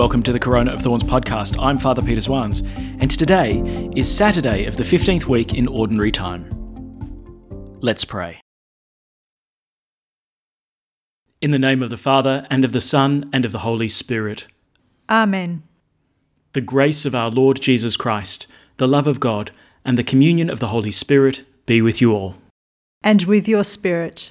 Welcome to the Corona of Thorns podcast. I'm Father Peter Swans, and today is Saturday of the 15th week in Ordinary Time. Let's pray. In the name of the Father, and of the Son, and of the Holy Spirit. Amen. The grace of our Lord Jesus Christ, the love of God, and the communion of the Holy Spirit be with you all. And with your spirit.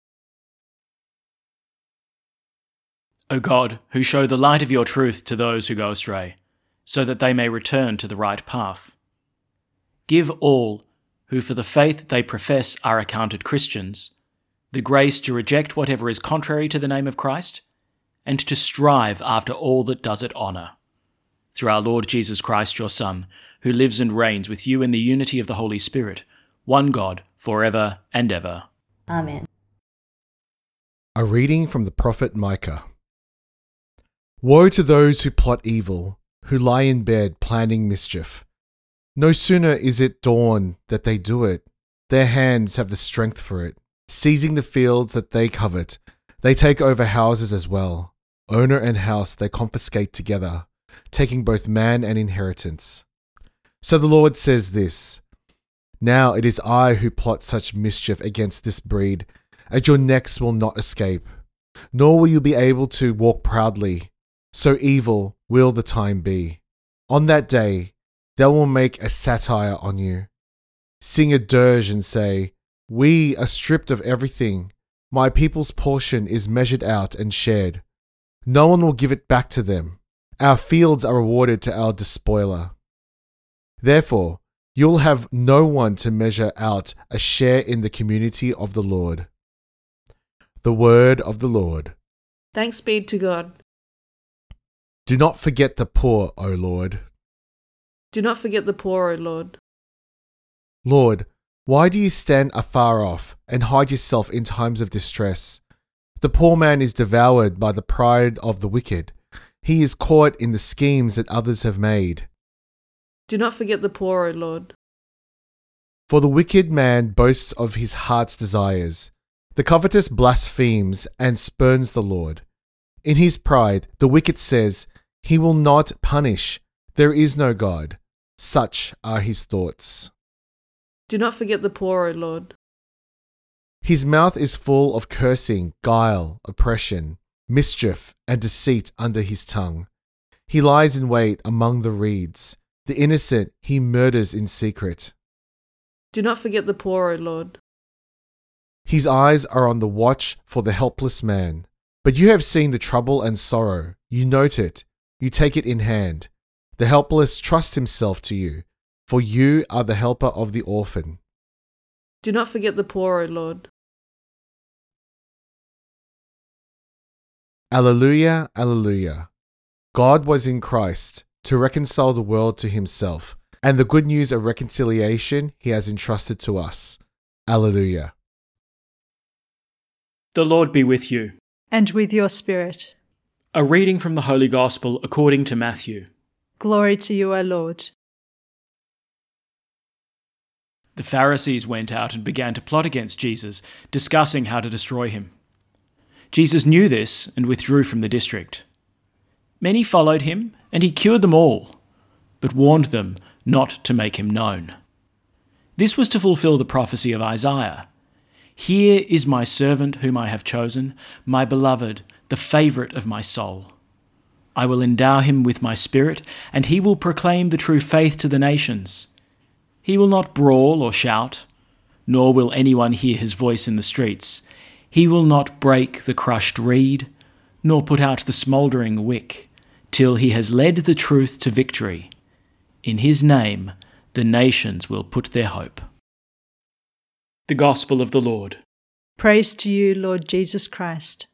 O God, who show the light of your truth to those who go astray, so that they may return to the right path. Give all who for the faith they profess are accounted Christians the grace to reject whatever is contrary to the name of Christ, and to strive after all that does it honour. Through our Lord Jesus Christ, your Son, who lives and reigns with you in the unity of the Holy Spirit, one God, for ever and ever. Amen. A reading from the prophet Micah. Woe to those who plot evil, who lie in bed planning mischief. No sooner is it dawn that they do it, their hands have the strength for it. Seizing the fields that they covet, they take over houses as well. Owner and house they confiscate together, taking both man and inheritance. So the Lord says this Now it is I who plot such mischief against this breed, as your necks will not escape, nor will you be able to walk proudly so evil will the time be. On that day, they will make a satire on you, sing a dirge and say, We are stripped of everything. My people's portion is measured out and shared. No one will give it back to them. Our fields are rewarded to our despoiler. Therefore, you'll have no one to measure out a share in the community of the Lord. The word of the Lord. Thanks be to God. Do not forget the poor, O Lord. Do not forget the poor, O Lord. Lord, why do you stand afar off and hide yourself in times of distress? The poor man is devoured by the pride of the wicked. He is caught in the schemes that others have made. Do not forget the poor, O Lord. For the wicked man boasts of his heart's desires. The covetous blasphemes and spurns the Lord. In his pride, the wicked says, He will not punish. There is no God. Such are his thoughts. Do not forget the poor, O Lord. His mouth is full of cursing, guile, oppression, mischief, and deceit under his tongue. He lies in wait among the reeds. The innocent he murders in secret. Do not forget the poor, O Lord. His eyes are on the watch for the helpless man. But you have seen the trouble and sorrow. You note it. You take it in hand. The helpless trusts himself to you, for you are the helper of the orphan. Do not forget the poor, O Lord. Alleluia, Alleluia. God was in Christ to reconcile the world to himself, and the good news of reconciliation he has entrusted to us. Alleluia. The Lord be with you and with your spirit. A reading from the Holy Gospel according to Matthew. Glory to you, O Lord. The Pharisees went out and began to plot against Jesus, discussing how to destroy him. Jesus knew this and withdrew from the district. Many followed him, and he cured them all, but warned them not to make him known. This was to fulfill the prophecy of Isaiah here is my servant whom I have chosen, my beloved, the favourite of my soul. I will endow him with my spirit, and he will proclaim the true faith to the nations. He will not brawl or shout, nor will anyone hear his voice in the streets. He will not break the crushed reed, nor put out the smouldering wick, till he has led the truth to victory. In his name the nations will put their hope. The Gospel of the Lord. Praise to you, Lord Jesus Christ.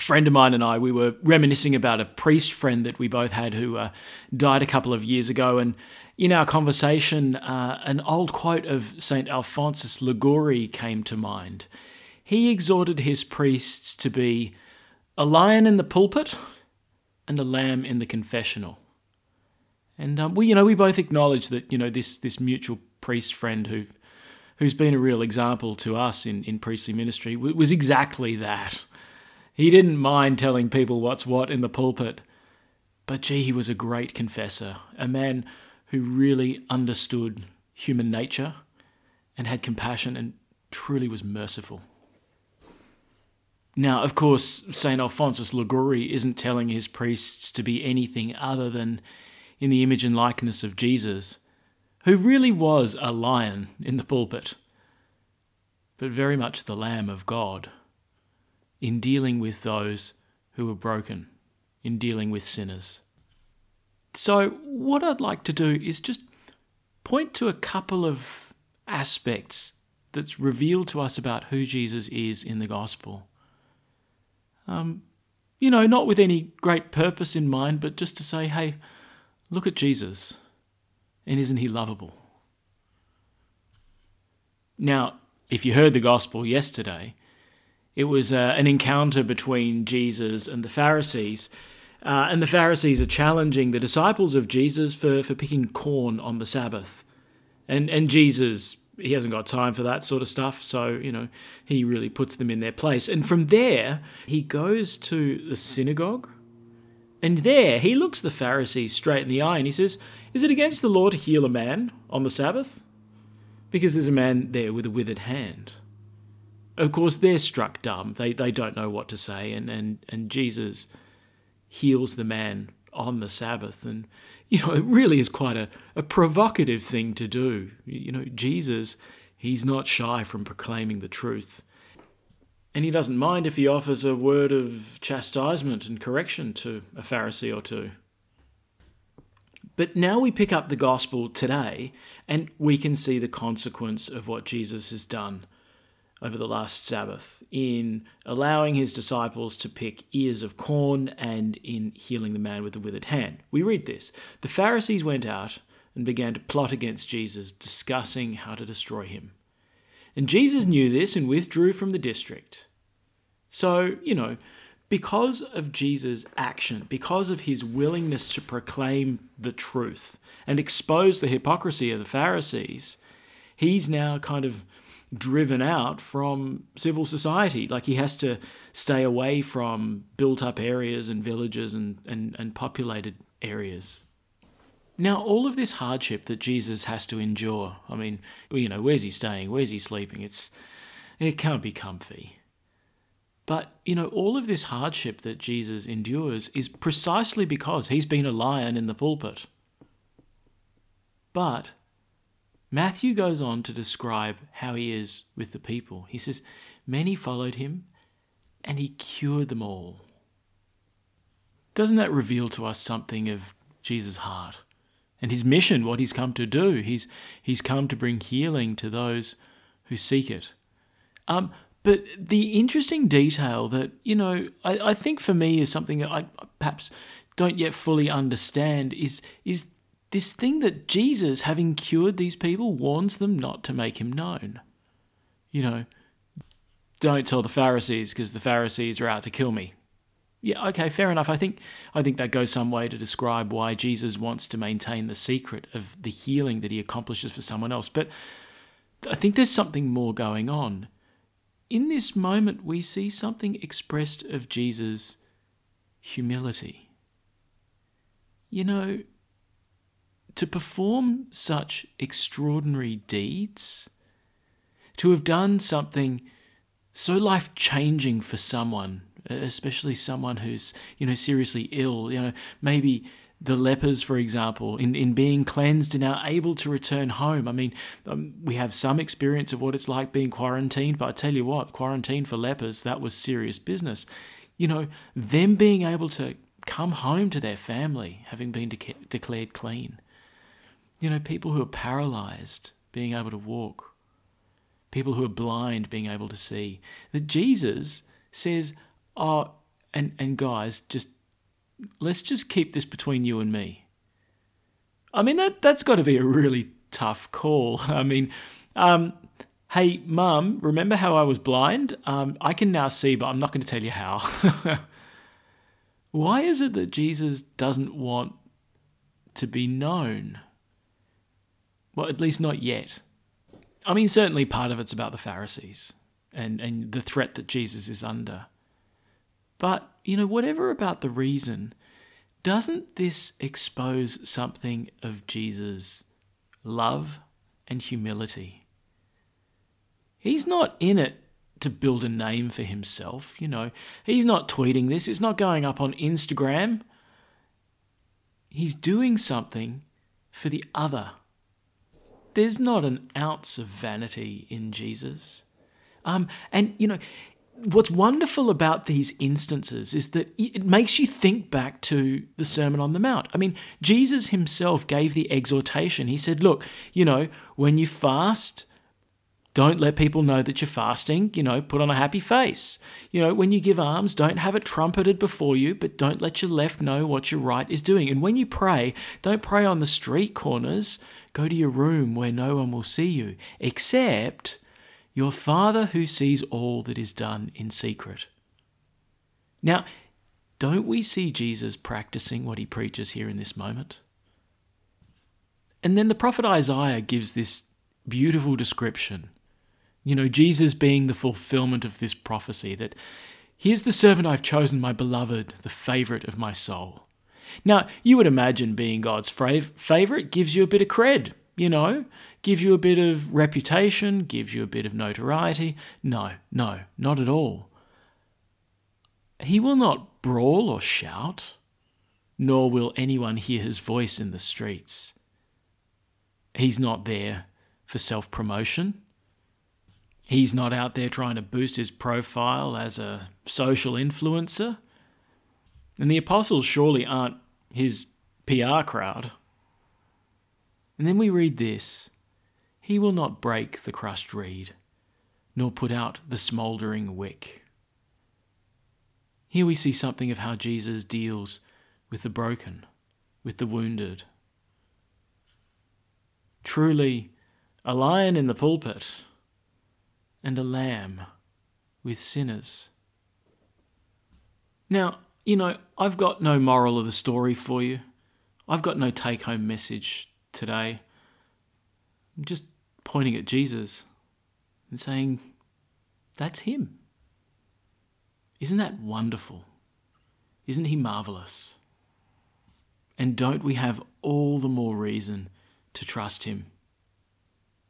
A friend of mine and I, we were reminiscing about a priest friend that we both had who uh, died a couple of years ago. And in our conversation, uh, an old quote of St. Alphonsus Liguori came to mind. He exhorted his priests to be a lion in the pulpit and a lamb in the confessional. And um, we, you know, we both acknowledge that you know this this mutual priest friend who who's been a real example to us in, in priestly ministry was exactly that. He didn't mind telling people what's what in the pulpit, but gee, he was a great confessor, a man who really understood human nature and had compassion and truly was merciful. Now, of course, St. Alphonsus Liguori isn't telling his priests to be anything other than in the image and likeness of Jesus, who really was a lion in the pulpit, but very much the Lamb of God in dealing with those who are broken, in dealing with sinners. So, what I'd like to do is just point to a couple of aspects that's revealed to us about who Jesus is in the gospel. Um, you know, not with any great purpose in mind, but just to say, hey, look at Jesus, and isn't he lovable? Now, if you heard the gospel yesterday, it was uh, an encounter between Jesus and the Pharisees. Uh, and the Pharisees are challenging the disciples of Jesus for, for picking corn on the Sabbath. And, and Jesus, he hasn't got time for that sort of stuff. So, you know, he really puts them in their place. And from there, he goes to the synagogue. And there, he looks the Pharisees straight in the eye and he says, Is it against the law to heal a man on the Sabbath? Because there's a man there with a withered hand of course, they're struck dumb. They, they don't know what to say. And, and, and Jesus heals the man on the Sabbath. And, you know, it really is quite a, a provocative thing to do. You know, Jesus, he's not shy from proclaiming the truth. And he doesn't mind if he offers a word of chastisement and correction to a Pharisee or two. But now we pick up the gospel today and we can see the consequence of what Jesus has done over the last Sabbath in allowing his disciples to pick ears of corn and in healing the man with the withered hand. We read this The Pharisees went out and began to plot against Jesus, discussing how to destroy him. And Jesus knew this and withdrew from the district. So, you know, because of Jesus' action, because of his willingness to proclaim the truth and expose the hypocrisy of the Pharisees, he's now kind of driven out from civil society. Like he has to stay away from built up areas and villages and, and, and populated areas. Now, all of this hardship that Jesus has to endure, I mean, you know, where's he staying? Where's he sleeping? It's, it can't be comfy. But, you know, all of this hardship that Jesus endures is precisely because he's been a lion in the pulpit. But Matthew goes on to describe how he is with the people. He says, Many followed him, and he cured them all. Doesn't that reveal to us something of Jesus' heart and his mission, what he's come to do? He's, he's come to bring healing to those who seek it. Um, but the interesting detail that, you know, I, I think for me is something that I perhaps don't yet fully understand is, is this thing that Jesus, having cured these people, warns them not to make him known. You know, don't tell the Pharisees because the Pharisees are out to kill me. Yeah, okay, fair enough. I think I think that goes some way to describe why Jesus wants to maintain the secret of the healing that he accomplishes for someone else. But I think there's something more going on. In this moment, we see something expressed of Jesus' humility. You know, to perform such extraordinary deeds, to have done something so life changing for someone, especially someone who's, you know, seriously ill, you know, maybe the lepers, for example, in, in being cleansed and now able to return home. I mean, um, we have some experience of what it's like being quarantined, but I tell you what, quarantine for lepers, that was serious business. You know, them being able to come home to their family, having been de- declared clean. You know, people who are paralyzed, being able to walk. People who are blind, being able to see. That Jesus says, oh, and, and guys, just let's just keep this between you and me. I mean, that, that's got to be a really tough call. I mean, um, hey, mum, remember how I was blind? Um, I can now see, but I'm not going to tell you how. Why is it that Jesus doesn't want to be known? Well, at least not yet. I mean, certainly part of it's about the Pharisees and, and the threat that Jesus is under. But, you know, whatever about the reason, doesn't this expose something of Jesus' love and humility? He's not in it to build a name for himself, you know. He's not tweeting this, it's not going up on Instagram. He's doing something for the other. There's not an ounce of vanity in Jesus. Um, and, you know, what's wonderful about these instances is that it makes you think back to the Sermon on the Mount. I mean, Jesus himself gave the exhortation. He said, Look, you know, when you fast, don't let people know that you're fasting. You know, put on a happy face. You know, when you give alms, don't have it trumpeted before you, but don't let your left know what your right is doing. And when you pray, don't pray on the street corners. Go to your room where no one will see you, except your Father who sees all that is done in secret. Now, don't we see Jesus practicing what he preaches here in this moment? And then the prophet Isaiah gives this beautiful description. You know, Jesus being the fulfillment of this prophecy that here's the servant I've chosen, my beloved, the favorite of my soul. Now, you would imagine being God's favorite gives you a bit of cred, you know, gives you a bit of reputation, gives you a bit of notoriety. No, no, not at all. He will not brawl or shout, nor will anyone hear his voice in the streets. He's not there for self promotion. He's not out there trying to boost his profile as a social influencer. And the apostles surely aren't his PR crowd. And then we read this He will not break the crushed reed, nor put out the smouldering wick. Here we see something of how Jesus deals with the broken, with the wounded. Truly, a lion in the pulpit and a lamb with sinners. Now, you know, I've got no moral of the story for you. I've got no take home message today. I'm just pointing at Jesus and saying, That's Him. Isn't that wonderful? Isn't He marvelous? And don't we have all the more reason to trust Him?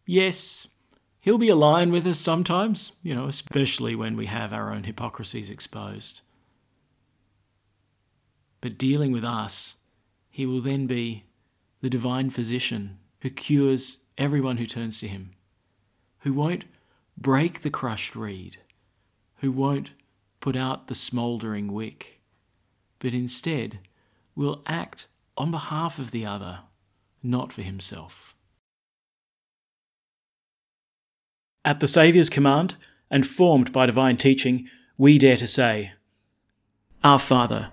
Yes, He'll be a lion with us sometimes, you know, especially when we have our own hypocrisies exposed. But dealing with us, He will then be the divine physician who cures everyone who turns to him, who won't break the crushed reed, who won't put out the smouldering wick, but instead will act on behalf of the other, not for himself. At the Saviour's command, and formed by divine teaching, we dare to say, Our Father,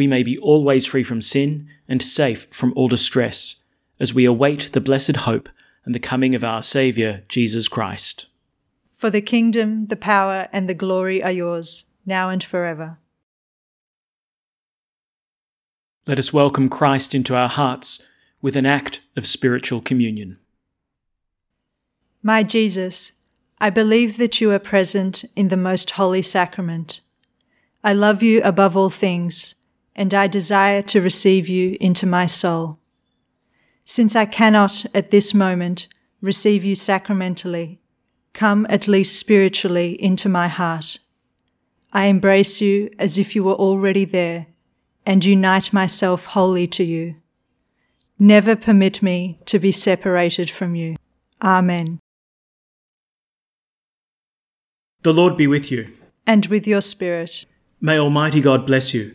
we may be always free from sin and safe from all distress as we await the blessed hope and the coming of our Saviour, Jesus Christ. For the kingdom, the power, and the glory are yours, now and forever. Let us welcome Christ into our hearts with an act of spiritual communion. My Jesus, I believe that you are present in the most holy sacrament. I love you above all things, and I desire to receive you into my soul. Since I cannot at this moment receive you sacramentally, come at least spiritually into my heart. I embrace you as if you were already there and unite myself wholly to you. Never permit me to be separated from you. Amen. The Lord be with you. And with your spirit. May Almighty God bless you,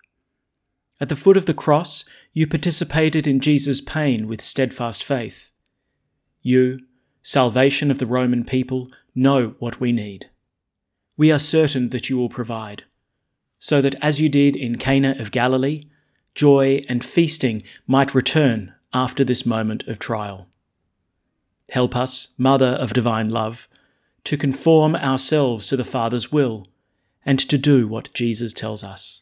At the foot of the cross, you participated in Jesus' pain with steadfast faith. You, salvation of the Roman people, know what we need. We are certain that you will provide so that as you did in Cana of Galilee, joy and feasting might return after this moment of trial. Help us, Mother of Divine Love, to conform ourselves to the Father's will and to do what Jesus tells us.